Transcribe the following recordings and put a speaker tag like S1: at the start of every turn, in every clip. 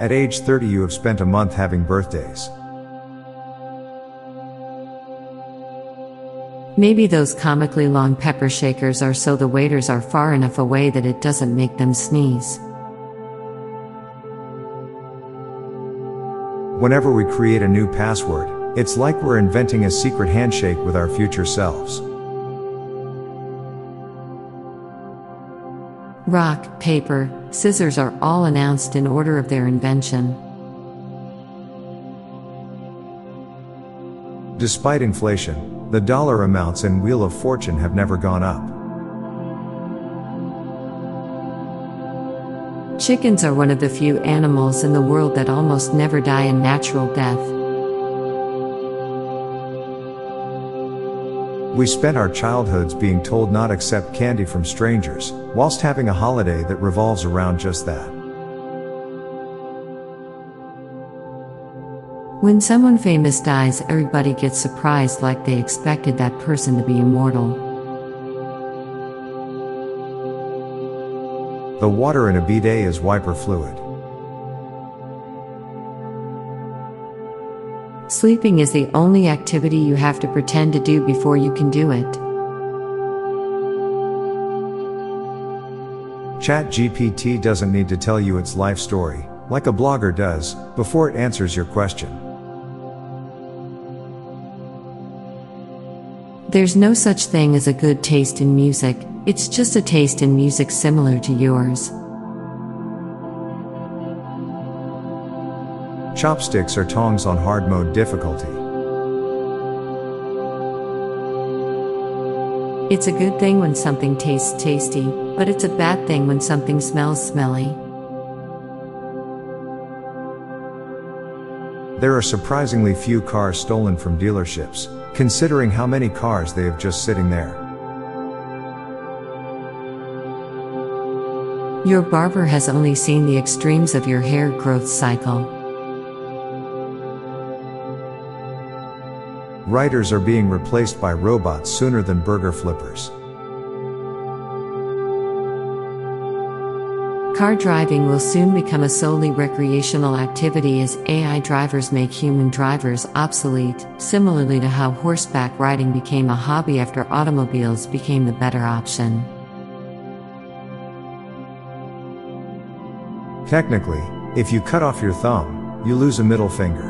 S1: At age 30, you have spent a month having birthdays.
S2: Maybe those comically long pepper shakers are so the waiters are far enough away that it doesn't make them sneeze.
S1: Whenever we create a new password, it's like we're inventing a secret handshake with our future selves.
S2: Rock, paper, scissors are all announced in order of their invention.
S1: Despite inflation, the dollar amounts in Wheel of Fortune have never gone up.
S2: Chickens are one of the few animals in the world that almost never die a natural death.
S1: We spent our childhoods being told not accept candy from strangers, whilst having a holiday that revolves around just that.
S2: When someone famous dies, everybody gets surprised like they expected that person to be immortal.
S1: The water in a bidet is wiper fluid.
S2: Sleeping is the only activity you have to pretend to do before you can do it.
S1: ChatGPT doesn't need to tell you its life story, like a blogger does, before it answers your question.
S2: There's no such thing as a good taste in music, it's just a taste in music similar to yours.
S1: Chopsticks are tongs on hard mode difficulty.
S2: It's a good thing when something tastes tasty, but it's a bad thing when something smells smelly.
S1: There are surprisingly few cars stolen from dealerships, considering how many cars they have just sitting there.
S2: Your barber has only seen the extremes of your hair growth cycle.
S1: Writers are being replaced by robots sooner than burger flippers.
S2: Car driving will soon become a solely recreational activity as AI drivers make human drivers obsolete, similarly to how horseback riding became a hobby after automobiles became the better option.
S1: Technically, if you cut off your thumb, you lose a middle finger.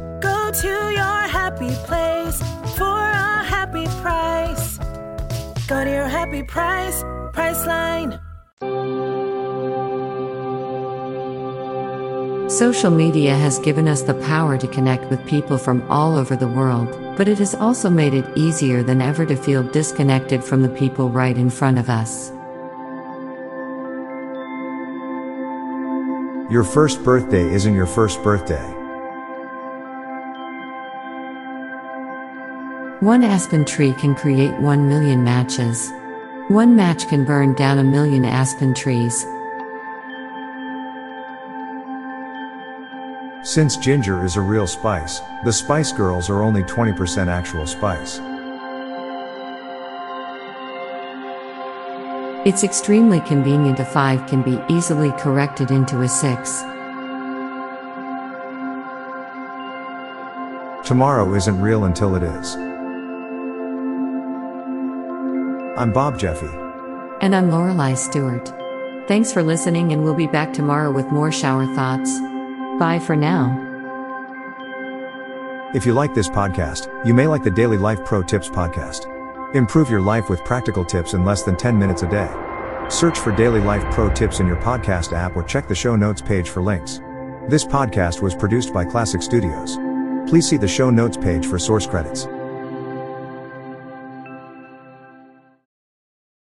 S3: Go to your happy place for a happy price. Go to your happy price, Priceline.
S2: Social media has given us the power to connect with people from all over the world, but it has also made it easier than ever to feel disconnected from the people right in front of us.
S1: Your first birthday isn't your first birthday.
S2: One aspen tree can create one million matches. One match can burn down a million aspen trees.
S1: Since ginger is a real spice, the Spice Girls are only 20% actual spice.
S2: It's extremely convenient a 5 can be easily corrected into a 6.
S1: Tomorrow isn't real until it is. I'm Bob Jeffy.
S2: And I'm Lorelei Stewart. Thanks for listening, and we'll be back tomorrow with more shower thoughts. Bye for now.
S1: If you like this podcast, you may like the Daily Life Pro Tips podcast. Improve your life with practical tips in less than 10 minutes a day. Search for Daily Life Pro Tips in your podcast app or check the show notes page for links. This podcast was produced by Klassic Studios. Please see the show notes page for source credits.